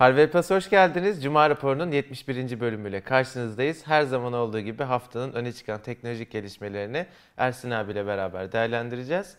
Harvey Plus hoş geldiniz. Cuma raporunun 71. bölümüyle karşınızdayız. Her zaman olduğu gibi haftanın öne çıkan teknolojik gelişmelerini Ersin abiyle beraber değerlendireceğiz.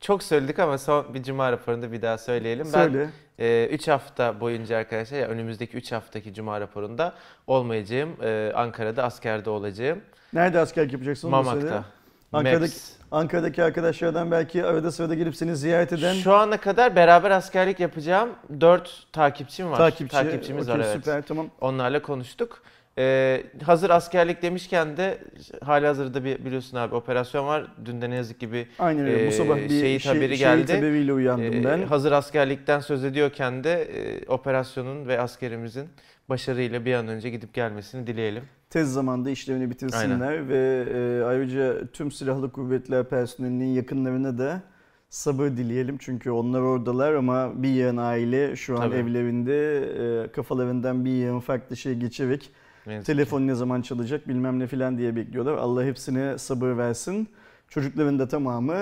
Çok söyledik ama son bir cuma raporunda bir daha söyleyelim. Söyle. Ben 3 hafta boyunca arkadaşlar ya önümüzdeki 3 haftaki cuma raporunda olmayacağım. E, Ankara'da askerde olacağım. Nerede askerlik yapacaksın? Mamak'ta. Ankara'daki, Maps. Ankara'daki arkadaşlardan belki arada sırada gelip seni ziyaret eden Şu ana kadar beraber askerlik yapacağım 4 takipçim var. takipçi. Takipçimiz Okey, var evet. Süper tamam. Onlarla konuştuk. Ee, hazır askerlik demişken de hali hazırda bir biliyorsun abi operasyon var. Dün de ne yazık ki bir Aynen öyle. Ee, Bu sabah bir şehit şey- haberi şehit geldi. haberiyle uyandım e, ben. hazır askerlikten söz ediyorken de e, operasyonun ve askerimizin başarıyla bir an önce gidip gelmesini dileyelim. Tez zamanda işlevini bitirsinler ve e, ayrıca tüm silahlı kuvvetler personelinin yakınlarına da sabır dileyelim. Çünkü onlar oradalar ama bir yığın aile şu an Tabii. evlerinde e, kafalarından bir yığın farklı şey geçerek ki. telefon ne zaman çalacak bilmem ne filan diye bekliyorlar. Allah hepsine sabır versin. Çocukların da tamamı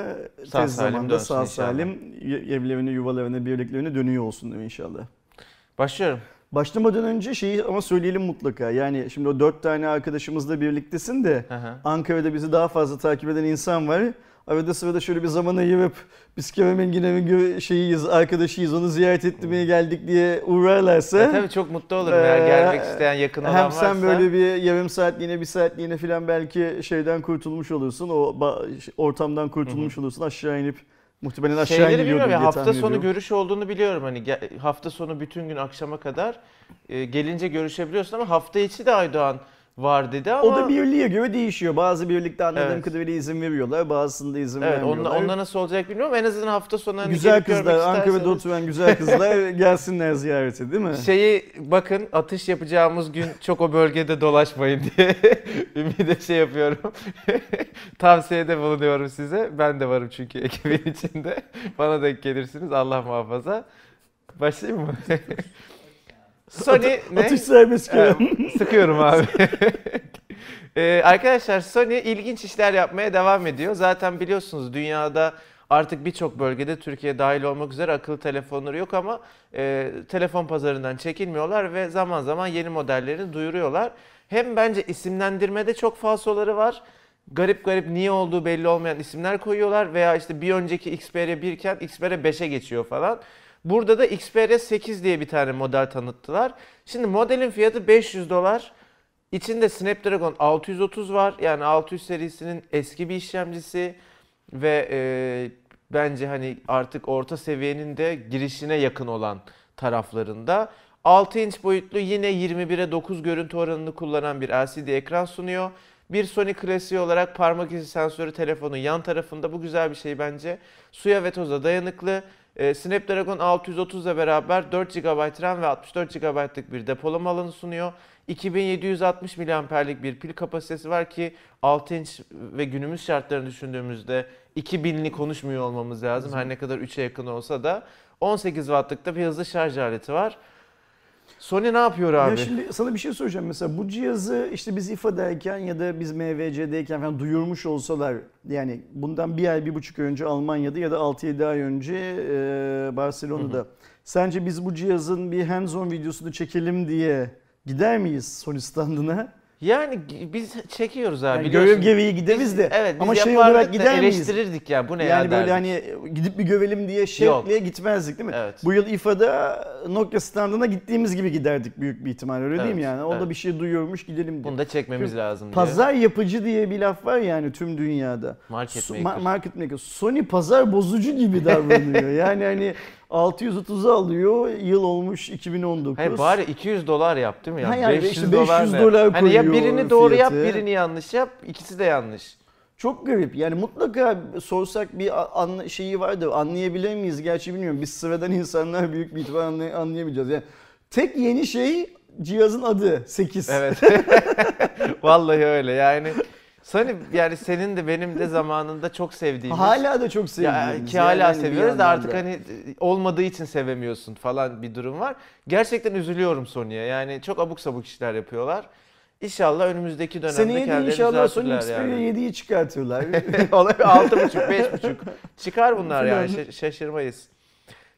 Sağ tez zamanda sağ inşallah. salim evlerine, yuvalarına, birliklerine dönüyor olsunlar inşallah. Başlıyorum. Başlamadan önce şeyi ama söyleyelim mutlaka. Yani şimdi o dört tane arkadaşımızla birliktesin de. Ankara'da bizi daha fazla takip eden insan var. Arada sırada şöyle bir zaman ayırıp biz Kerem Enginer'in gö- şeyiyiz, arkadaşıyız, onu ziyaret etmeye geldik diye uğrarlarsa. E, tabii çok mutlu olurum ya Ee, gelmek isteyen yakın olan Hem varsa. sen böyle bir yarım saatliğine, bir saatliğine falan belki şeyden kurtulmuş olursun. O ortamdan kurtulmuş olursun. Aşağı inip muhtemelen aşağı Şeyleri iniyordur bilmiyorum diye ya hafta tahmin sonu ediyorum. görüş olduğunu biliyorum hani ge- hafta sonu bütün gün akşama kadar e, gelince görüşebiliyorsun ama hafta içi de Aydoğan var dedi ama O da birliğe göre değişiyor. Bazı birlikte anladığım Evet. kadarıyla izin veriyorlar, bazısında izin evet vermiyorlar. onunla, onunla nasıl olacak bilmiyorum en azından hafta sonu hani güzel kızlar, Ankara'da oturan güzel kızlar gelsinler ziyarete değil mi? Şeyi bakın atış yapacağımız gün çok o bölgede dolaşmayın diye ümide şey yapıyorum. Tavsiyede bulunuyorum size. Ben de varım çünkü ekibin içinde. Bana denk gelirsiniz Allah muhafaza. Başlayayım mı? Sony ne? Atış serbest. Ee, sıkıyorum abi. Ee, arkadaşlar Sony ilginç işler yapmaya devam ediyor. Zaten biliyorsunuz dünyada artık birçok bölgede Türkiye dahil olmak üzere akıllı telefonları yok ama e, telefon pazarından çekilmiyorlar ve zaman zaman yeni modellerini duyuruyorlar. Hem bence isimlendirmede çok falsoları var. Garip garip niye olduğu belli olmayan isimler koyuyorlar veya işte bir önceki Xperia 1 iken Xperia 5'e geçiyor falan. Burada da Xperia 8 diye bir tane model tanıttılar. Şimdi modelin fiyatı 500 dolar. İçinde Snapdragon 630 var. Yani 600 serisinin eski bir işlemcisi ve e, bence hani artık orta seviyenin de girişine yakın olan taraflarında. 6 inç boyutlu yine 21'e 9 görüntü oranını kullanan bir LCD ekran sunuyor. Bir Sony klasiği olarak parmak izi sensörü telefonun yan tarafında. Bu güzel bir şey bence. Suya ve toza dayanıklı. Ee, Snapdragon 630 ile beraber 4 GB RAM ve 64 GB'lık bir depolama alanı sunuyor. 2760 mAh'lik bir pil kapasitesi var ki 6 inç ve günümüz şartlarını düşündüğümüzde 2000'li konuşmuyor olmamız lazım. Her ne kadar 3'e yakın olsa da 18 Watt'lık da bir hızlı şarj aleti var. Sony ne yapıyor abi? Ya şimdi sana bir şey soracağım mesela bu cihazı işte biz İFA'dayken ya da biz MVC'deyken falan duyurmuş olsalar yani bundan bir ay bir buçuk ay önce Almanya'da ya da 6-7 ay önce e, Barcelona'da sence biz bu cihazın bir hands-on videosunu çekelim diye gider miyiz Sony standına? Yani biz çekiyoruz abi. Yani görev gereği gideriz de Evet, biz ama şey olarak da gider miyiz? eleştirirdik ya bu ne ya Yani böyle hani gidip bir gövelim diye şevkle gitmezdik değil mi? Evet. Bu yıl İFA'da Nokia standına gittiğimiz gibi giderdik büyük bir ihtimal öyle değil mi Evet, yani? Orada evet. bir şey duyuyormuş gidelim diye. Bunu da çekmemiz lazım diye. Pazar yapıcı diye bir laf var yani tüm dünyada. Market maker. ma- market maker. Sony pazar bozucu gibi davranıyor. yani hani 630'u alıyor. Yıl olmuş 2019. Hayır bari 200 dolar yap değil mi ya? Ha yani 500, işte dolar 500 ne? dolar Hani ya birini doğru yap, fiyatı. birini yanlış yap. İkisi de yanlış. Çok garip. Yani mutlaka sorsak bir anla- şeyi vardır. Anlayabilir miyiz? Gerçi bilmiyorum. Biz sıradan insanlar büyük bir ihtimal anlay- anlayamayacağız. Yani tek yeni şey cihazın adı 8. Evet. Vallahi öyle yani. Sony yani senin de benim de zamanında çok sevdiğimiz. Hala da çok Ya, sevdiğimiz. ki hala yani seviyoruz da artık hani olmadığı için sevemiyorsun falan bir durum var. Gerçekten üzülüyorum Sony'ye. Yani çok abuk sabuk işler yapıyorlar. İnşallah önümüzdeki dönemde Seneye kendileri inşallah Sony Xperia yani. 7'yi çıkartıyorlar. Olabilir. Altı buçuk, beş buçuk. Çıkar bunlar yani şaşırmayız.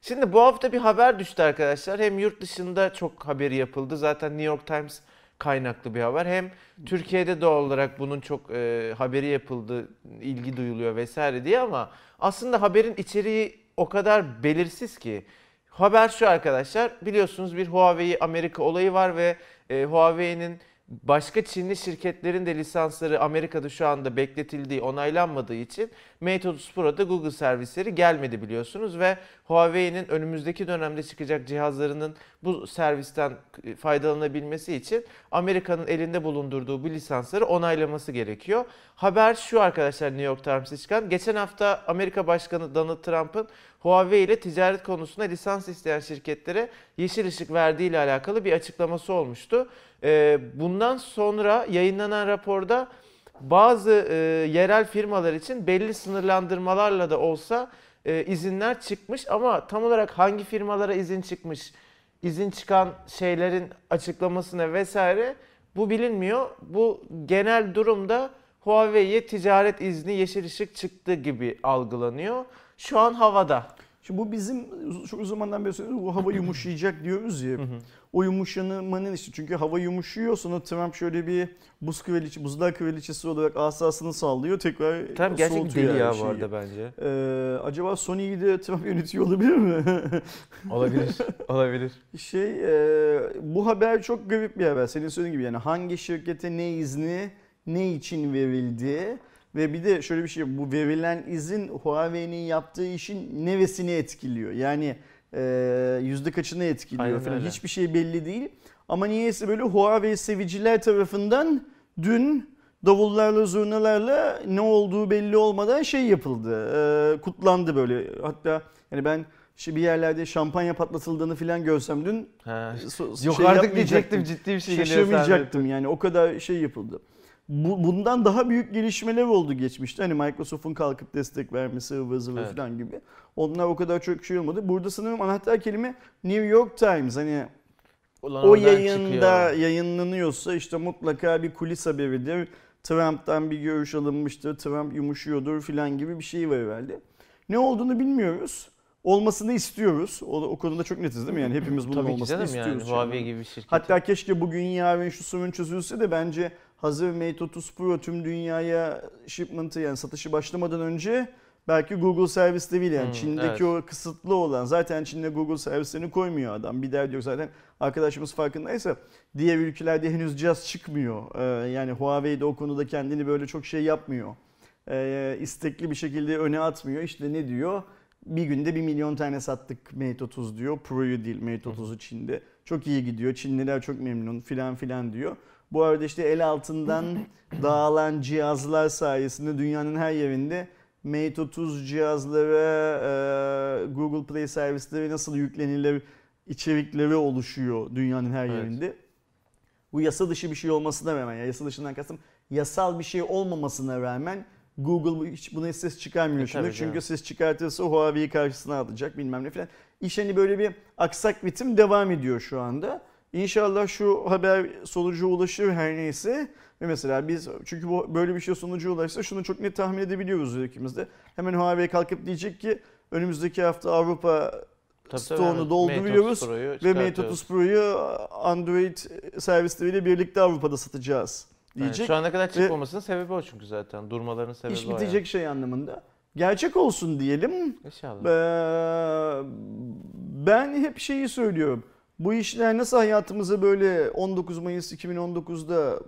Şimdi bu hafta bir haber düştü arkadaşlar. Hem yurt dışında çok haberi yapıldı. Zaten New York Times kaynaklı bir haber. Hem Türkiye'de doğal olarak bunun çok e, haberi yapıldı, ilgi duyuluyor vesaire diye ama aslında haberin içeriği o kadar belirsiz ki. Haber şu arkadaşlar. Biliyorsunuz bir Huawei Amerika olayı var ve e, Huawei'nin başka Çinli şirketlerin de lisansları Amerika'da şu anda bekletildiği, onaylanmadığı için Mate 30 Pro'da Google servisleri gelmedi biliyorsunuz ve Huawei'nin önümüzdeki dönemde çıkacak cihazlarının bu servisten faydalanabilmesi için Amerika'nın elinde bulundurduğu bu lisansları onaylaması gerekiyor. Haber şu arkadaşlar New York Times'e çıkan. Geçen hafta Amerika Başkanı Donald Trump'ın Huawei ile ticaret konusunda lisans isteyen şirketlere yeşil ışık verdiği ile alakalı bir açıklaması olmuştu. Ee, bundan sonra yayınlanan raporda bazı e, yerel firmalar için belli sınırlandırmalarla da olsa e, izinler çıkmış ama tam olarak hangi firmalara izin çıkmış, izin çıkan şeylerin açıklamasına vesaire bu bilinmiyor. Bu genel durumda Huawei'ye ticaret izni yeşil ışık çıktı gibi algılanıyor. Şu an havada. Şimdi bu bizim çok uzun zamandan beri söylüyoruz. Bu hava yumuşayacak diyoruz ya. O yumuşamanın işte çünkü hava yumuşuyor sonra Trump şöyle bir buz kraliçe, buzlar kraliçesi olarak asasını sallıyor. Tekrar Trump gerçek bir deli ya bu arada bence. Ee, acaba Sony'yi de Trump yönetiyor olabilir mi? Olabilir. olabilir. şey e, bu haber çok garip bir haber. Senin söylediğin gibi yani hangi şirkete ne izni ne için verildi ve bir de şöyle bir şey bu verilen izin Huawei'nin yaptığı işin nevesini etkiliyor. Yani e, yüzde kaçını etkiliyor Aynen falan. öyle. Hiçbir şey belli değil. Ama niyeyse böyle Huawei seviciler tarafından dün davullarla zurnalarla ne olduğu belli olmadan şey yapıldı. e, kutlandı böyle. Hatta yani ben işte bir yerlerde şampanya patlatıldığını falan görsem dün so- Yok şey artık diyecektim ciddi bir şey geliyor Şaşırmayacaktım yani o kadar şey yapıldı. Bu, bundan daha büyük gelişmeler oldu geçmişte. Hani Microsoft'un kalkıp destek vermesi ıvı zıvı Evet. falan gibi. Onlar o kadar çok şey olmadı. Burada sanırım anahtar kelime New York Times. Hani Ulan o yayında çıkıyor. yayınlanıyorsa işte mutlaka bir kulis haberidir. Trump'tan bir görüş alınmıştır. Trump yumuşuyordur falan gibi bir şey var herhalde. Ne olduğunu bilmiyoruz. Olmasını istiyoruz. O, o konuda çok netiz değil mi? Yani hepimiz bunun Tabii olmasını canım istiyoruz. yani. Huawei gibi bir şirket. Hatta keşke bugün yarın şu sorun çözülse de bence hazır Mate 30 Pro tüm dünyaya shipment'ı yani satışı başlamadan önce belki Google servisleriyle yani Hmm, Çin'deki o kısıtlı olan zaten Çin'de Google servislerini koymuyor adam. Bir derdi yok zaten arkadaşımız farkındaysa diğer ülkelerde henüz cihaz çıkmıyor. Ee, yani Huawei de o konuda kendini böyle çok şey yapmıyor. Ee, istekli bir şekilde öne atmıyor. İşte ne diyor? Bir günde bir milyon tane sattık Mate 30 diyor. Pro'yu değil Mate 30'u Çin'de. Çok iyi gidiyor. Çinliler çok memnun filan filan diyor. Bu arada işte el altından dağılan cihazlar sayesinde dünyanın her yerinde Mate 30 cihazlara e, Google Play servisleri nasıl yüklenilir içerikleri oluşuyor dünyanın her Evet. yerinde. Bu yasa dışı bir şey olmasına rağmen, yani yasa dışından kastım yasal bir şey olmamasına rağmen Google bu- hiç buna ses çıkarmıyor E, şimdi. Çünkü ses çıkartırsa Huawei'yi karşısına alacak bilmem ne falan. İş hani böyle bir aksak ritim devam ediyor şu anda. İnşallah şu haber sonuca ulaşır her neyse. Ve mesela biz çünkü bu böyle bir şey sonuca ulaşsa şunu çok net tahmin edebiliyoruz ikimiz de. Hemen Huawei kalkıp diyecek ki önümüzdeki hafta Avrupa Tabii tabii, stoğunu evet. dolduruyoruz Mate 30 Pro'yu ve Mate çıkartıyoruz. 30 Pro'yu Android servisleriyle birlikte Avrupa'da satacağız diyecek. şu ana kadar Ve- çıkmamasının sebebi o çünkü zaten. Durmalarının sebebi İş o bitecek şey anlamında. Gerçek olsun diyelim. yani. İnşallah. Ee, ben hep şeyi söylüyorum. Bu işler nasıl hayatımıza böyle 19 Mayıs 2019'da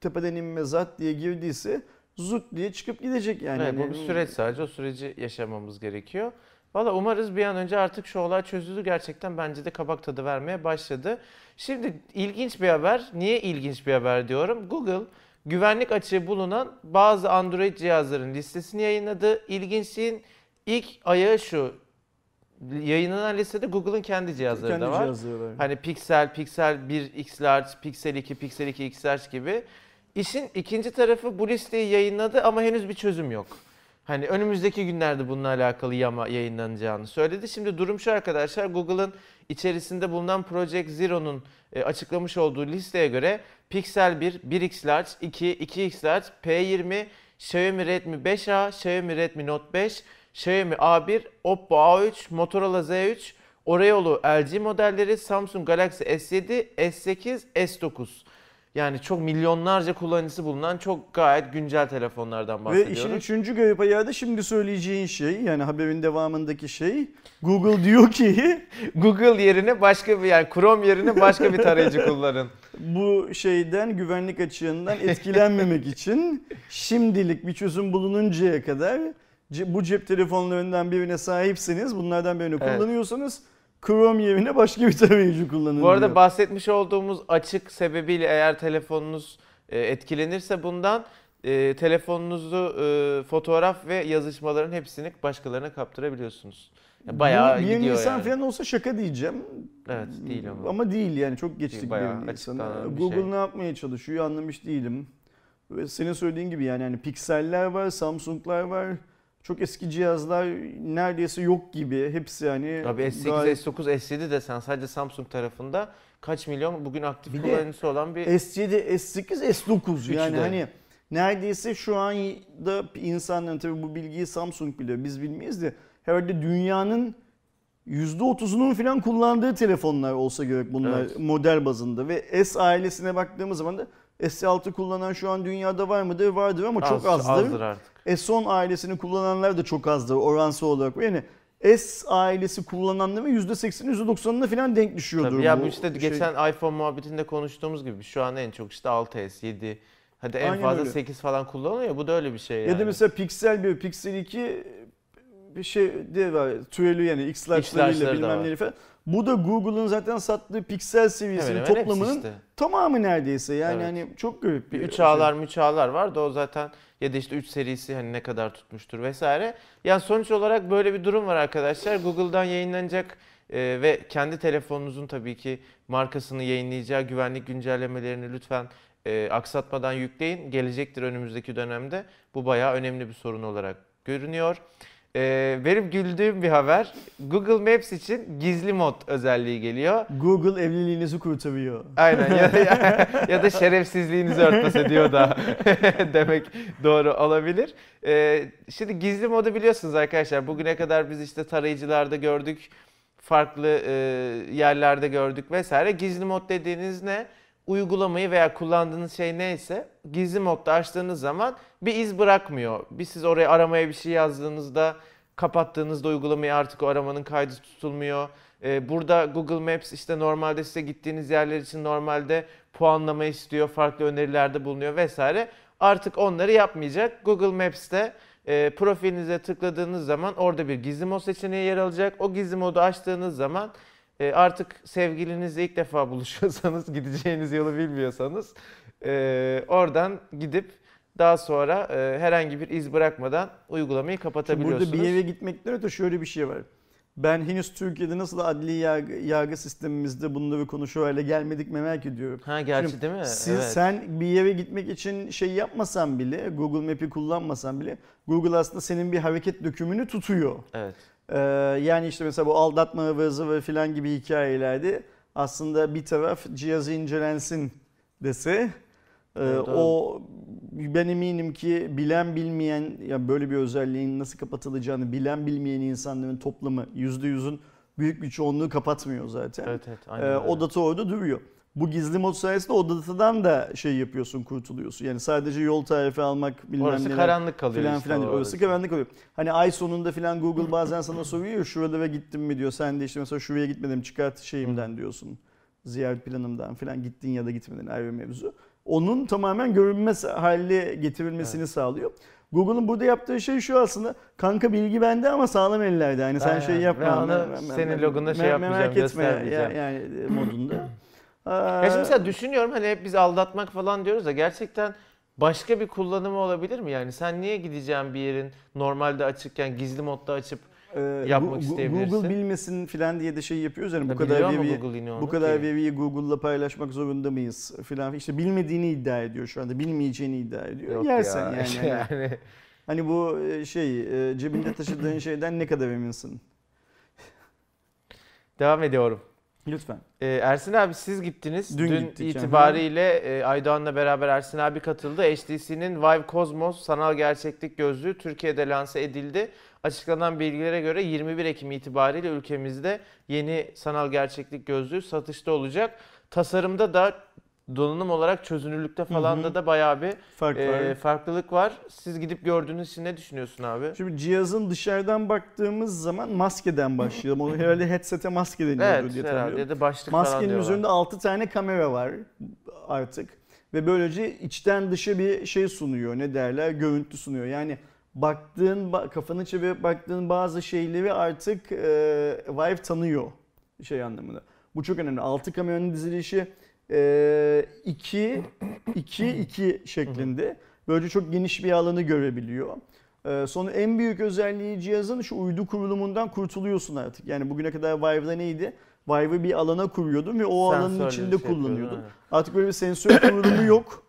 tepeden inme zat diye girdiyse zut diye çıkıp gidecek yani. evet, bu Hani- bir süreç sadece. O süreci yaşamamız gerekiyor. Valla umarız bir an önce artık şu olay çözüldü. Gerçekten bence de kabak tadı vermeye başladı. Şimdi ilginç bir haber. Niye ilginç bir haber diyorum? Google güvenlik açığı bulunan bazı Android cihazların listesini yayınladı. İlginçliğin ilk ayağı şu. Yayınlanan listede Google'ın kendi cihazları kendi da var. cihazları var. Hani Pixel, Pixel 1 X Large, Pixel 2, Pixel 2 X Large gibi. İşin ikinci tarafı bu listeyi yayınladı ama henüz bir çözüm yok. Hani önümüzdeki günlerde bununla alakalı yama yayınlanacağını söyledi. Şimdi durum şu arkadaşlar. Google'ın içerisinde bulunan Project Zero'nun e, açıklamış olduğu listeye göre Pixel 1, 1X Large, 2, 2X Large, P20, Xiaomi Redmi 5A, Xiaomi Redmi Note 5, Xiaomi A1, Oppo A3, Motorola Z3, Orayolu LG modelleri, Samsung Galaxy S7, S8, S9. Yani çok milyonlarca kullanıcısı bulunan çok gayet güncel telefonlardan Ve bahsediyoruz. işin üçüncü garip ayağı da şimdi söyleyeceğin şey yani haberin devamındaki şey Google diyor ki Google yerine başka bir yani Chrome yerine başka bir tarayıcı kullanın. Bu şeyden güvenlik açığından etkilenmemek için şimdilik bir çözüm bulununcaya kadar bu cep telefonlarından birine sahipseniz bunlardan birini Evet. kullanıyorsanız Chrome yerine başka bir tarayıcı kullanın Bu arada diyor. bahsetmiş olduğumuz açık sebebiyle eğer telefonunuz e, etkilenirse bundan e, telefonunuzu e, fotoğraf ve yazışmaların hepsini başkalarına kaptırabiliyorsunuz. Ya bayağı Bu bir gidiyor Nisan yani. falan olsa şaka diyeceğim. Evet değil ama. Ama değil yani çok geçtik Bayağı bir bir Google şey. ne yapmaya çalışıyor anlamış değilim. Ve senin söylediğin gibi yani hani pikseller var, Samsung'lar var. Çok eski cihazlar neredeyse yok gibi. Hepsi hani Abi S8, gayet- S9, S7 desen sadece Samsung tarafında kaç milyon bugün aktif Bir kullanıcısı olan bir S7, S8, S9 Üçü yani de. hani neredeyse şu anda insanların tabii bu bilgiyi Samsung biliyor biz bilmeyiz de herhalde dünyanın %30'unun falan kullandığı telefonlar olsa gerek bunlar Evet. model bazında ve S ailesine baktığımız zaman da S6 kullanan şu an dünyada var mıdır? Vardır ama çok az- azdır. azdır artık. S10 ailesini kullananlar da çok azdır oransal olarak. Yani S ailesi kullananların %80'i %90'ına falan denk düşüyordur. Tabii ya bu bu işte şey. geçen iPhone muhabbetinde konuştuğumuz gibi şu an en çok işte 6s, 7 hadi en Aynen fazla öyle. 8 falan kullanılıyor. Bu da öyle bir şey yani. Ya da mesela Pixel 1, Pixel 2 bir şey de var. Türeli yani X large'larıyla bilmem neleri falan. Bu da Google'ın zaten sattığı piksel seviyesinin hepsi toplamının işte. tamamı neredeyse. Yani Evet. hani çok garip Bir bir 3 şey. ağlar müç ağlar var da o zaten ya da işte 3 serisi hani ne kadar tutmuştur vesaire. Yani sonuç olarak böyle bir durum var arkadaşlar. Google'dan yayınlanacak e, ve kendi telefonunuzun tabii ki markasını yayınlayacağı güvenlik güncellemelerini lütfen e, aksatmadan yükleyin. Gelecektir önümüzdeki dönemde. Bu bayağı önemli bir sorun olarak görünüyor. E, benim güldüğüm bir haber. Google Maps için gizli mod özelliği geliyor. Google evliliğinizi kurtarıyor. Aynen ya, ya, ya da şerefsizliğinizi örtbas ediyor da demek doğru olabilir. Ee, şimdi gizli modu biliyorsunuz arkadaşlar. Bugüne kadar biz işte tarayıcılarda gördük, farklı e, yerlerde gördük vesaire. Gizli mod dediğiniz ne? Uygulamayı veya kullandığınız şey neyse gizli modda açtığınız zaman bir iz bırakmıyor. Bir siz oraya aramaya bir şey yazdığınızda kapattığınızda uygulamayı artık o aramanın kaydı tutulmuyor. Ee, burada Google Maps işte normalde size gittiğiniz yerler için normalde puanlama istiyor, farklı önerilerde bulunuyor vesaire. Artık onları yapmayacak. Google Maps'te e, profilinize tıkladığınız zaman orada bir gizli mod seçeneği yer alacak. O gizli modu açtığınız zaman e, artık sevgilinizle ilk defa buluşuyorsanız, gideceğiniz yolu bilmiyorsanız e, oradan gidip daha sonra e, herhangi bir iz bırakmadan uygulamayı Şimdi kapatabiliyorsunuz. burada bir yere gitmekten öte şöyle bir şey var. Ben henüz Türkiye'de nasıl adli yargı, yargı sistemimizde bunları konuşuyor hale gelmedik merak ediyorum. Ha gerçi Şimdi değil mi? Siz, evet. Sen bir yere gitmek için şey yapmasan bile, Google Map'i kullanmasan bile Google aslında senin bir hareket dökümünü tutuyor. Evet. Ee, yani işte mesela bu aldatma ıvır zıvır filan gibi hikayelerde aslında bir taraf cihazı incelensin dese e, Evet, o ben eminim ki bilen bilmeyen ya böyle bir özelliğin nasıl kapatılacağını bilen bilmeyen insanların toplamı %100'ün büyük bir çoğunluğu kapatmıyor zaten. Evet evet. Aynen Ee, o data orada duruyor. Bu gizli mod sayesinde o datadan da şey yapıyorsun, kurtuluyorsun. Yani sadece yol tarifi almak bilmem Orası neler karanlık kalıyor filan işte filan Orası arası. karanlık oluyor. Hani ay sonunda filan Google bazen sana soruyor ya şuralara gittin mi diyor. Sen de işte mesela şuraya gitmedim çıkart şeyimden diyorsun. Ziyaret planımdan filan gittin ya da gitmedin ayrı mevzu. Onun tamamen görünmez hale getirilmesini sağlıyor. Google'un burada yaptığı şey şu aslında. Kanka bilgi bende ama sağlam ellerde. Yani sen Aynen. şey yapma. Ve onu senin logunda şey yapmayacağım, Merak etme göstermeyeceğim. yani e, modunda. Ya şimdi mesela düşünüyorum hani hep biz aldatmak falan diyoruz da gerçekten başka bir kullanımı olabilir mi? Yani sen niye gideceğin bir yerin normalde açıkken gizli modda açıp Ee, yapmak Gu- isteyebilirsin. Google bilmesin filan diye de şey yapıyoruz yani bu kadar veriyi bu kadar veriyi Google'la paylaşmak zorunda mıyız filan işte bilmediğini iddia ediyor şu anda bilmeyeceğini iddia ediyor. Yok Yersen ya. yani. Hani, yani. hani bu e, şey e, cebinde taşıdığın şeyden ne kadar eminsin? Devam ediyorum. Lütfen. Ee, Ersin abi siz gittiniz. Dün Dün, gittik, itibariyle e, Aydoğan'la beraber Ersin abi katıldı. HTC'nin Vive Cosmos sanal gerçeklik gözlüğü Türkiye'de lanse edildi. Açıklanan bilgilere göre 21 Ekim itibariyle ülkemizde yeni sanal gerçeklik gözlüğü satışta olacak. Tasarımda da donanım olarak çözünürlükte falan Hı hı. da da bayağı bir Fark var. e, farklılık var. Siz gidip gördüğünüz için ne düşünüyorsun abi? Şimdi cihazın dışarıdan baktığımız zaman maskeden başlayalım. Onu herhalde headset'e maske deniyordu Evet diye tanıyorum. ya da başlık falan Maskenin diyorlar. üzerinde 6 tane kamera var artık. Ve böylece içten dışa bir şey sunuyor. Ne derler? Görüntü sunuyor. Yani baktığın, ba- kafanı çevirip baktığın bazı şeyleri artık e, Vive tanıyor. Şey anlamında. Bu çok önemli. 6 kameranın dizilişi 2 2 2 şeklinde. Böylece çok geniş bir alanı görebiliyor. Ee, Sonra en büyük özelliği cihazın şu uydu kurulumundan kurtuluyorsun artık. Yani bugüne kadar Vive'da neydi? Vive'ı bir alana kuruyordun ve o alanın Sensörleri içinde şey kullanıyordun. aynen. Artık böyle bir sensör kurulumu yok.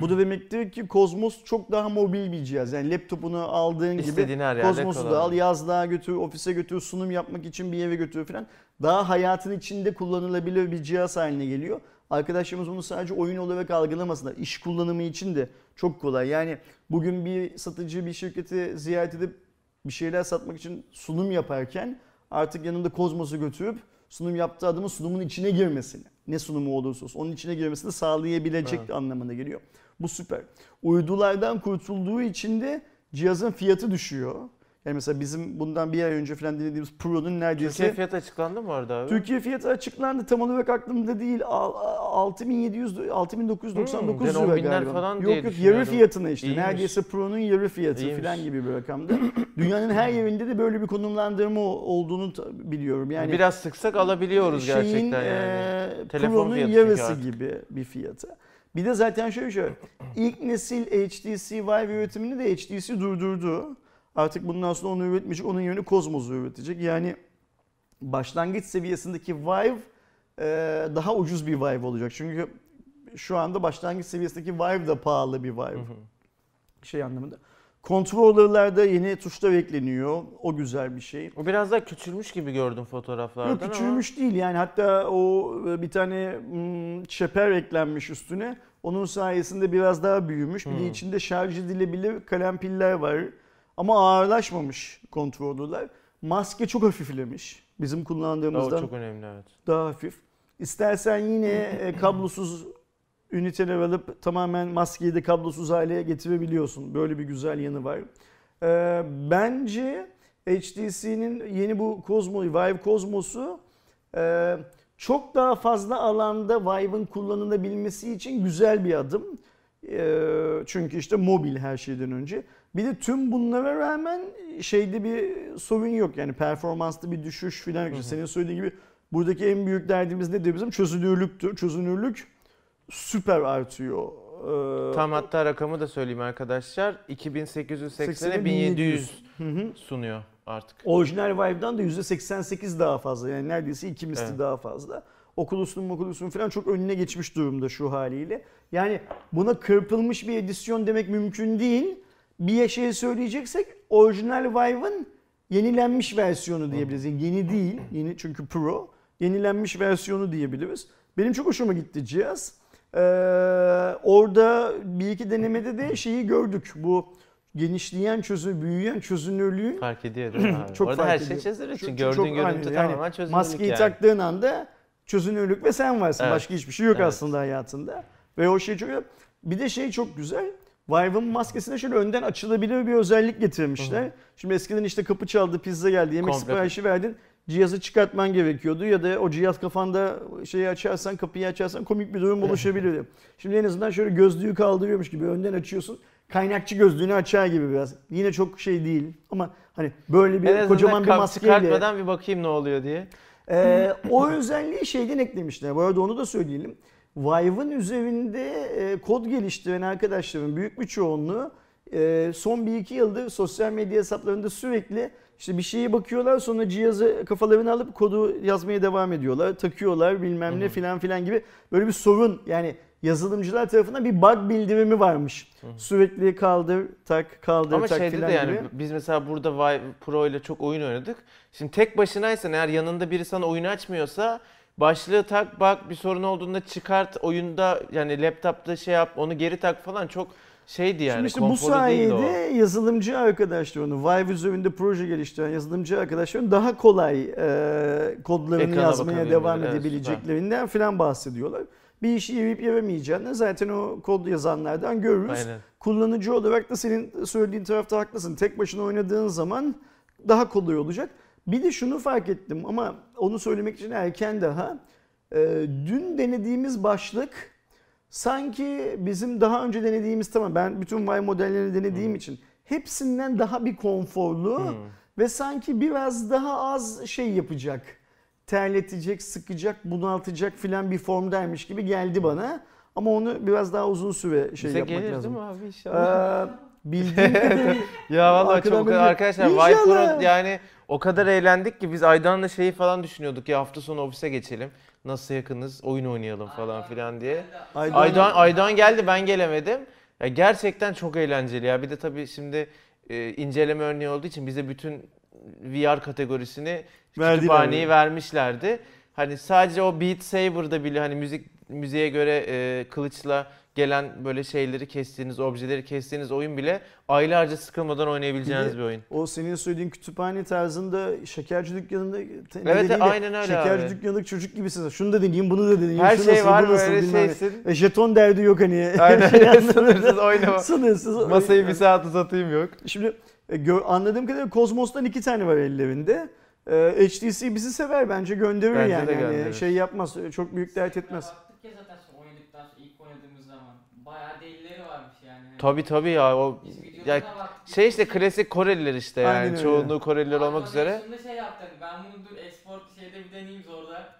Bu da demektir ki Cosmos çok daha mobil bir cihaz. Yani laptopunu aldığın gibi İstediğin yerde Cosmos'u da al, yazlığa götür, ofise götür, sunum yapmak için bir yere götür falan. Daha hayatın içinde kullanılabilir bir cihaz haline geliyor. Arkadaşlarımız bunu sadece oyun olarak algılamasınlar. İş kullanımı için de çok kolay. Yani bugün bir satıcı bir şirketi ziyaret edip bir şeyler satmak için sunum yaparken artık yanında Cosmos'u götürüp sunum yaptığı adamın sunumun içine girmesini, ne sunumu olursa olsun onun içine girmesini sağlayabilecek Evet. anlamına geliyor. Bu süper. Uydulardan kurtulduğu için de cihazın fiyatı düşüyor. Yani mesela bizim bundan bir ay önce falan dinlediğimiz Pro'nun neredeyse Türkiye fiyatı açıklandı mı orada abi? Türkiye fiyatı açıklandı. Tam olarak aklımda değil. Al- al- 6700 6999 Hmm, lira 10 binler galiba. falan yok yok yarı fiyatına işte. İyiymiş. Neredeyse Pro'nun yarı fiyatı İyiymiş. falan gibi bir rakamda. Dünyanın her yerinde de böyle bir konumlandırma olduğunu biliyorum. Yani Biraz sıksak alabiliyoruz şeyin, gerçekten yani. e, Pro'nun fiyatı yarısı gibi bir fiyatı. Bir de zaten şöyle şöyle. ilk nesil HTC Vive üretimini de HTC durdurdu. Artık bundan sonra onu üretmeyecek. Onun yerine Cosmos'u üretecek. Yani başlangıç seviyesindeki Vive e, daha ucuz bir Vive olacak. Çünkü şu anda başlangıç seviyesindeki Vive de pahalı bir Vive. Şey anlamında. Controller'larda yeni tuşlar ekleniyor. O güzel bir şey. O biraz daha küçülmüş gibi gördüm fotoğraflardan Yok küçülmüş değil yani hatta o e, bir tane hmm, çeper eklenmiş üstüne. Onun sayesinde biraz daha büyümüş. Bir de içinde şarj edilebilir kalem piller var. Ama ağırlaşmamış kontrolörler. Maske çok hafiflemiş. Bizim kullandığımızdan çok önemli evet. daha hafif. İstersen yine e, kablosuz üniteler alıp tamamen maskeyi de kablosuz hale getirebiliyorsun. Böyle bir güzel yanı var. Ee, bence HTC'nin yeni bu Cosmo, Vive Cosmos'u e, çok daha fazla alanda Vive'ın kullanılabilmesi için güzel bir adım. E, çünkü işte mobil her şeyden önce. Bir de tüm bunlara rağmen şeyde bir sorun yok. Yani performansta bir düşüş falan yok. Senin söylediğin gibi buradaki en büyük derdimiz nedir bizim? Çözünürlüktür. Çözünürlük süper artıyor. Ee, Tam hatta rakamı da söyleyeyim arkadaşlar. 2880'e 80'e 1700 Hı hı. sunuyor artık. Orijinal Vive'dan da %88 daha fazla. Yani neredeyse iki misli Evet. daha fazla. Oculus'un Oculus'un falan çok önüne geçmiş durumda şu haliyle. Yani buna kırpılmış bir edisyon demek mümkün değil. Bir şey söyleyeceksek orijinal Vive'ın yenilenmiş versiyonu diyebiliriz. Yani yeni değil. Yeni çünkü Pro. Yenilenmiş versiyonu diyebiliriz. Benim çok hoşuma gitti cihaz. Ee, orada bir iki denemede de şeyi gördük. Bu genişleyen çözü, büyüyen çözünürlüğün Fark ediyor değil mi abi? Çok Orada fark her şey ediyor. çözülür için. Çok- Gördüğün çok- görüntü. Yani tamamen çözünürlük Maskeyi yani. taktığın anda çözünürlük ve sen varsın. Evet. Başka hiçbir şey yok Evet. aslında hayatında. Ve o şey çok Bir de şey çok güzel. Vive'ın maskesine şöyle önden açılabilir bir özellik getirmişler. Şimdi eskiden işte kapı çaldı, pizza geldi, yemek Komple. siparişi verdin. Cihazı çıkartman gerekiyordu ya da o cihaz kafanda şeyi açarsan, kapıyı açarsan komik bir durum oluşabilirdi. Şimdi en azından şöyle gözlüğü kaldırıyormuş gibi önden açıyorsun. Kaynakçı gözlüğünü açar gibi biraz. Yine çok şey değil ama hani böyle bir En kocaman bir maskeyle çıkartmadan bir bakayım ne oluyor diye. ee, o özelliği şeyden eklemişler. Bu arada onu da söyleyelim. Vive'ın üzerinde e, kod geliştiren arkadaşların büyük bir çoğunluğu e, son 1-2 yıldır sosyal medya hesaplarında sürekli işte bir şeye bakıyorlar sonra cihazı kafalarına alıp kodu yazmaya devam ediyorlar. Takıyorlar bilmem ne filan filan gibi böyle bir sorun yani yazılımcılar tarafından bir bug bildirimi varmış. Sürekli kaldır tak kaldır Ama tak şeyde filan de yani gibi. biz mesela burada Vive Pro ile çok oyun oynadık. Şimdi tek başınaysan eğer yanında biri sana oyunu açmıyorsa başlığı tak bak bir sorun olduğunda çıkart oyunda yani laptopta şey yap onu geri tak falan çok şeydi yani Şimdi işte bu sayede yazılımcı arkadaşlarını, Vive üzerinde proje geliştiren yazılımcı arkadaşların daha kolay e, kodlarını Ekrana yazmaya devam evet, edebileceklerinden falan bahsediyorlar. Bir işi yiyip yememeyeceğini zaten o kod yazanlardan görürüz. Aynen. Kullanıcı olarak da senin söylediğin tarafta haklısın. Tek başına oynadığın zaman daha kolay olacak. Bir de şunu fark ettim ama onu söylemek için erken daha. Ee, dün denediğimiz başlık sanki bizim daha önce denediğimiz tamam ben bütün Vive modellerini denediğim için hepsinden daha bir konforlu ve sanki biraz daha az şey yapacak. Terletecek, sıkacak, bunaltacak filan bir formdaymış gibi geldi bana. Ama onu biraz daha uzun süre şey Bize yapmak gelir lazım. değil mi abi inşallah? Ee, bildiğim kadarıyla Ya vallahi çok arkadaşlar Pro yani o kadar eğlendik ki biz Aydan'la şeyi falan düşünüyorduk ya hafta sonu ofise geçelim. Nasıl yakınız oyun oynayalım falan filan diye. Aydan- Aydan Aydan geldi ben gelemedim. Ya gerçekten çok eğlenceli ya. Bir de tabii şimdi e, inceleme örneği olduğu için bize bütün VR kategorisini Verdiler kütüphaneyi vermişlerdi. Hani sadece o Beat Saber'da bile hani müzik müziğe göre e, kılıçla gelen böyle şeyleri kestiğiniz, objeleri kestiğiniz oyun bile aylarca sıkılmadan oynayabileceğiniz Bir bir, oyun. O senin söylediğin kütüphane tarzında şekerci dükkanında Evet, aynen öyle Şekerci abi. dükkanındaki çocuk gibisin. Şunu da deneyeyim, bunu da deneyeyim. Her şu şey nasıl, var bu nasıl, böyle ne. şeysin. E, jeton derdi yok hani. Aynen sınırsız oynama. Sınırsız. Masayı bir saat uzatayım yok. Şimdi e, anladığım kadarıyla Cosmos'tan iki tane var ellerinde. E, HTC bizi sever bence gönderir Bence yani. de Yani gönderir. şey yapmaz, çok büyük dert etmez. Baktık ya zaten sonra oynadıktan sonra ilk oynadığımız zaman bayağı delileri varmış yani. Tabii tabii ya o Biz ya baktık. şey işte klasik Koreliler işte Aynen yani öyle. çoğunluğu Koreliler olmak üzere. reaksiyonda şey yaptı hani ben bunu dur export şeyde bir deneyeyim zorla.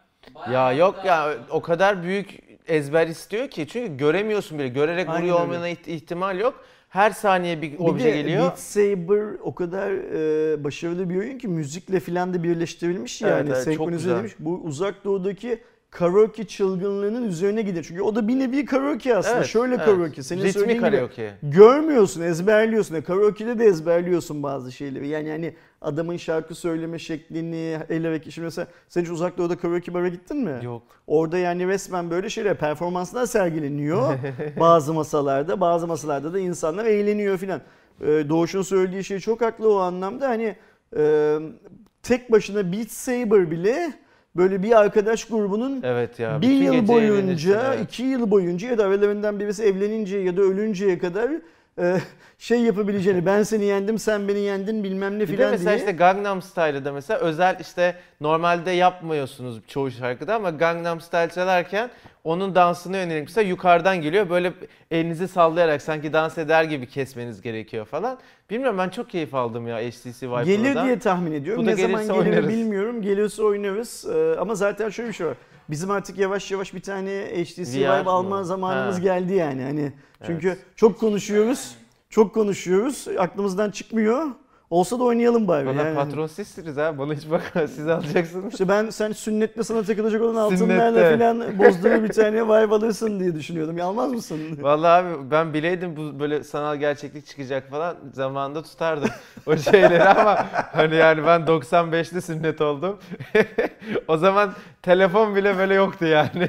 Bayağı Ya yok ya o kadar büyük ezber istiyor ki çünkü göremiyorsun bile. Görerek Aynen vuruyor öyle. olmana iht- ihtimal yok. Her saniye bir Bir obje de geliyor. Beat Saber o kadar e, başarılı bir oyun ki müzikle filan da birleştirilmiş Evet, yani evet, çok senkronize güzel. edilmiş. Bu uzak doğudaki karaoke çılgınlığının üzerine gidiyor. Çünkü o da bir nevi karaoke aslında. Evet, Şöyle evet. karaoke. Senin Ritmi söylediğin gibi karaoke. görmüyorsun, ezberliyorsun. E, Karaoke'de de ezberliyorsun bazı şeyleri. Yani yani adamın şarkı söyleme şeklini, el hareketi. Şimdi mesela sen hiç uzak doğuda karaoke bara gittin mi? Yok. Orada yani resmen böyle şeyler performanslar sergileniyor bazı masalarda. Bazı masalarda da insanlar eğleniyor filan. Ee, Doğuş'un söylediği şey çok haklı o anlamda. Hani e, tek başına Beat Saber bile böyle bir arkadaş grubunun Evet ya. bir yıl eğlenirsin, boyunca, evet. iki yıl boyunca ya da aralarından birisi evlenince ya da ölünceye kadar şey yapabileceğini ben seni yendim sen beni yendin bilmem ne Bir de filan mesela diye. işte Gangnam Style'da mesela özel işte normalde yapmıyorsunuz çoğu şarkıda ama Gangnam Style çalarken onun dansını yönelik mesela yukarıdan geliyor böyle elinizi sallayarak sanki dans eder gibi kesmeniz gerekiyor falan. Bilmiyorum ben çok keyif aldım ya HTC Vive Gelir diye tahmin ediyorum. Bu Ne zaman gelir oynarız. bilmiyorum. Gelirse oynarız. Ee, ama zaten şöyle bir şey var. Bizim artık yavaş yavaş bir tane HTC VR Vive mı? alma zamanımız Ha. geldi yani. Hani çünkü Evet. çok konuşuyoruz. Çok konuşuyoruz. Aklımızdan çıkmıyor. Olsa da oynayalım bari. Valla yani. patron sizsiniz ha bana hiç bakma siz alacaksınız. İşte ben sen sünnette sana takılacak olan altınlarla falan bozdurur bir tane Vive alırsın diye düşünüyordum. Ya almaz mısın? Vallahi abi ben bileydim bu böyle sanal gerçeklik çıkacak falan zamanında tutardım o şeyleri ama hani yani ben 95'te sünnet oldum. o zaman telefon bile böyle yoktu yani.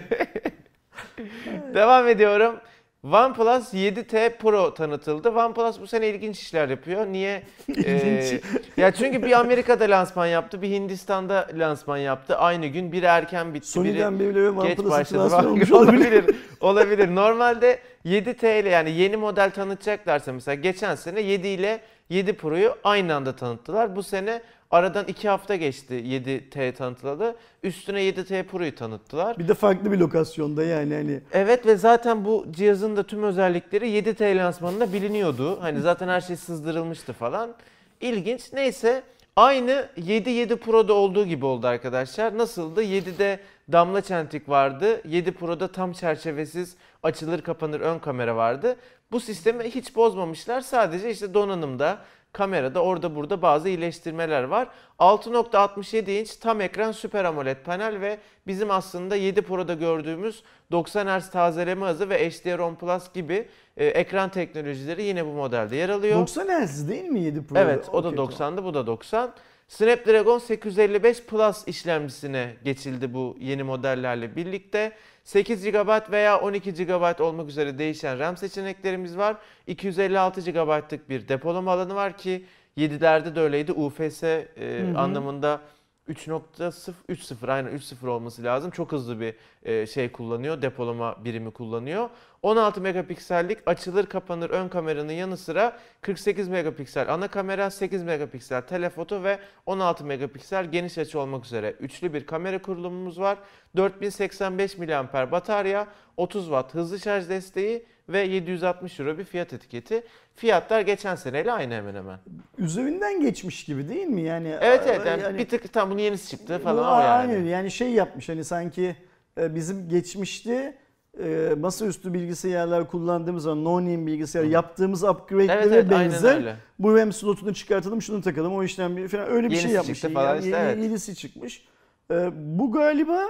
Devam ediyorum. OnePlus 7T Pro tanıtıldı. OnePlus bu sene ilginç işler yapıyor. Niye? Ee, ya çünkü bir Amerika'da lansman yaptı, bir Hindistan'da lansman yaptı. Aynı gün biri erken bitti, Sony'den biri ve geç başladı. olmuş olabilir. olabilir. Normalde 7T ile yani yeni model tanıtacaklarsa mesela geçen sene 7 ile 7 Pro'yu aynı anda tanıttılar. Bu sene aradan 2 hafta geçti 7T tanıtılalı. Üstüne 7T Pro'yu tanıttılar. Bir de farklı bir lokasyonda yani hani. Evet ve zaten bu cihazın da tüm özellikleri 7T lansmanında biliniyordu. Hani zaten her şey sızdırılmıştı falan. İlginç. Neyse aynı 7 7 Pro'da olduğu gibi oldu arkadaşlar. Nasıldı? 7'de damla çentik vardı. 7 Pro'da tam çerçevesiz açılır kapanır ön kamera vardı. Bu sistemi hiç bozmamışlar. Sadece işte donanımda, kamerada orada burada bazı iyileştirmeler var. 6.67 inç tam ekran Super AMOLED panel ve bizim aslında 7 Pro'da gördüğümüz 90 Hz tazeleme hızı ve HDR10 Plus gibi e, ekran teknolojileri yine bu modelde yer alıyor. 90 Hz değil mi 7 Pro? Evet o da Okey, 90'dı bu da 90. Snapdragon 855 Plus işlemcisine geçildi bu yeni modellerle birlikte. 8 GB veya 12 GB olmak üzere değişen RAM seçeneklerimiz var. 256 GB'lık bir depolama alanı var ki 7'lerde de öyleydi. UFS e, hı. anlamında 3.0 3.0 aynen 3.0 olması lazım. Çok hızlı bir e, şey kullanıyor. Depolama birimi kullanıyor. 16 megapiksellik açılır kapanır ön kameranın yanı sıra 48 megapiksel ana kamera, 8 megapiksel telefoto ve 16 megapiksel geniş açı olmak üzere üçlü bir kamera kurulumumuz var. 4085 mAh batarya, 30 Watt hızlı şarj desteği ve 760 euro bir fiyat etiketi. Fiyatlar geçen seneyle aynı hemen hemen. Üzerinden geçmiş gibi değil mi? Yani Evet evet yani, yani- bir tık tam bunun yenisi çıktı falan Bu o yani. Aynen yani şey yapmış hani sanki e, bizim geçmişte e, masaüstü bilgisayarlar kullandığımız zaman no-name bilgisayar yaptığımız upgrade'lere Evet evet benzer. öyle. Bu RAM slotunu çıkartalım şunu takalım o işlem bir falan öyle bir şey Yenisi yapmış. çıktı falan işte, yeni- evet. Yenisi çıkmış. E, bu galiba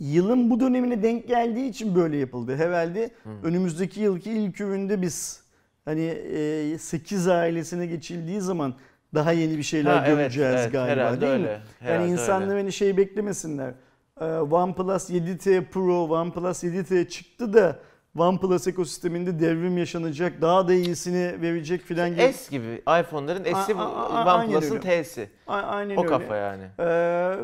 yılın bu dönemine denk geldiği için böyle yapıldı. Herhalde önümüzdeki yılki ilk üründe biz hani e, 8 ailesine geçildiği zaman daha yeni bir şeyler Ha, evet, göreceğiz evet, galiba herhalde değil mi? öyle, herhalde yani öyle. insanlar hani şey beklemesinler. Ee, OnePlus 7T Pro, OnePlus 7T çıktı da OnePlus ekosisteminde devrim yaşanacak, daha da iyisini verecek filan gibi. S gibi iPhone'ların S'i OnePlus'ın. T'si. A- Aynen O öyle. kafa yani. Ee,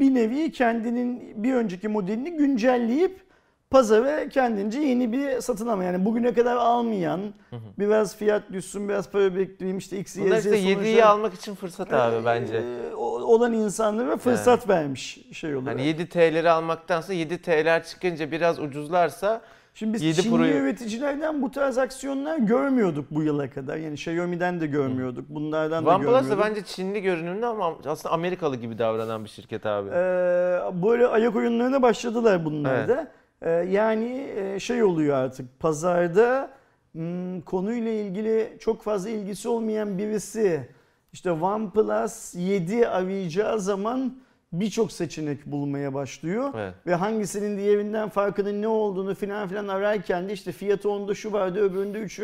bir nevi kendinin bir önceki modelini güncelleyip pazara kendince yeni bir satın alma. Yani bugüne kadar almayan, biraz fiyat düşsün, biraz para bekleyeyim işte X, Y, Z işte 7'yi sonuçta- almak için fırsat abi bence. Ee, o- olan insanlara fırsat vermiş şey olarak. Hani 7 TL'leri almaktansa 7 TL'ler çıkınca biraz ucuzlarsa Şimdi biz 7 Çinli Pro'yu- üreticilerden bu tarz aksiyonlar görmiyorduk bu yıla kadar. Yani Xiaomi'den de görmüyorduk. Bunlardan da OnePlus da görmüyorduk. bence Çinli görünümlü ama aslında Amerikalı gibi davranan bir şirket abi. Ee, böyle ayak oyunlarına başladılar bunlar da. Ee, yani e, şey oluyor artık pazarda hmm, konuyla ilgili çok fazla ilgisi olmayan birisi işte OnePlus 7 arayacağı zaman birçok seçenek bulmaya başlıyor. Evet. Ve hangisinin diğerinden farkının ne olduğunu filan filan ararken de işte fiyatı onda şu vardı, öbüründe 3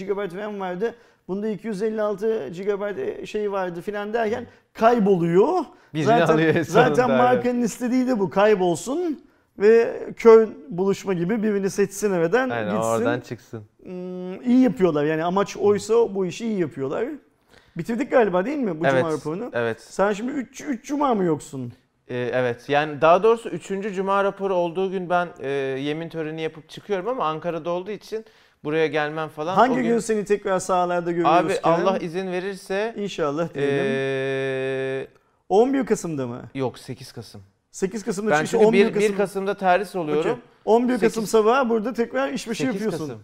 GB RAM vardı. Bunda 256 GB şey vardı filan derken kayboluyor. Birini zaten, zaten markanın istediği de bu kaybolsun ve kör buluşma gibi birini seçsin evden Aynen gitsin. oradan çıksın. Hmm, iyi yapıyorlar yani amaç oysa bu işi iyi yapıyorlar. Bitirdik galiba değil mi bu evet. cuma raporunu? Evet. Sen şimdi 3 3 cuma mı yoksun? Ee, evet. Yani daha doğrusu 3. cuma raporu olduğu gün ben e, yemin töreni yapıp çıkıyorum ama Ankara'da olduğu için buraya gelmem falan. Hangi O gün seni tekrar sahalarda görüyoruz Abi Kenan? Allah izin verirse İnşallah diyelim. ee, 11 Kasım'da mı? yok 8 Kasım. 8 Kasım'da Ben çıkış, çünkü 11 1, Kasım. Kasım'da terhis oluyorum. Okey. 11 Kasım Sekiz- sabahı burada tekrar işbaşı 8 yapıyorsun. Kasım.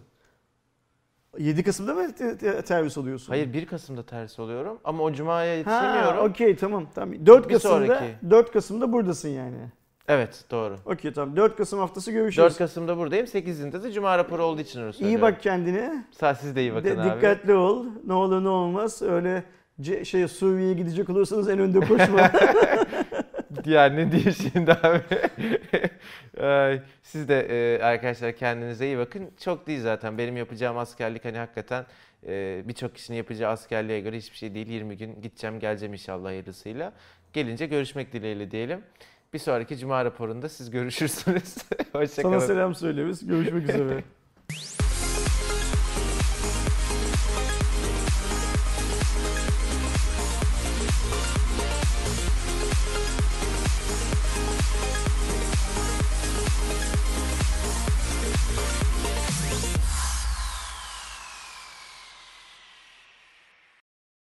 7 Kasım'da mı te- te- servis oluyorsun? Hayır 1 Kasım'da terhis oluyorum ama o cumaya Ha, yetişemiyorum. okey tamam. tamam. 4 Bir Kasım'da sonraki. 4 Kasım'da buradasın yani. Evet doğru. Okey tamam. 4 Kasım haftası görüşürüz. 4 Kasım'da buradayım. 8'inde de cuma raporu olduğu için öyle İyi bak kendine. Sağ siz de iyi bakın De- abi. dikkatli ol. Ne olur ne olmaz. Öyle şey Suriye'ye gidecek olursanız en önde koşma. Yani ne diyeyim şimdi abi. Siz de e, arkadaşlar kendinize iyi bakın. Çok değil zaten. Benim yapacağım askerlik hani hakikaten e, birçok kişinin yapacağı askerliğe göre hiçbir şey değil. 20 gün gideceğim geleceğim inşallah hayırlısıyla. Gelince görüşmek dileğiyle diyelim. Bir sonraki cuma raporunda siz görüşürsünüz. Sana Hoşçakalın. selam söyleriz. Görüşmek üzere.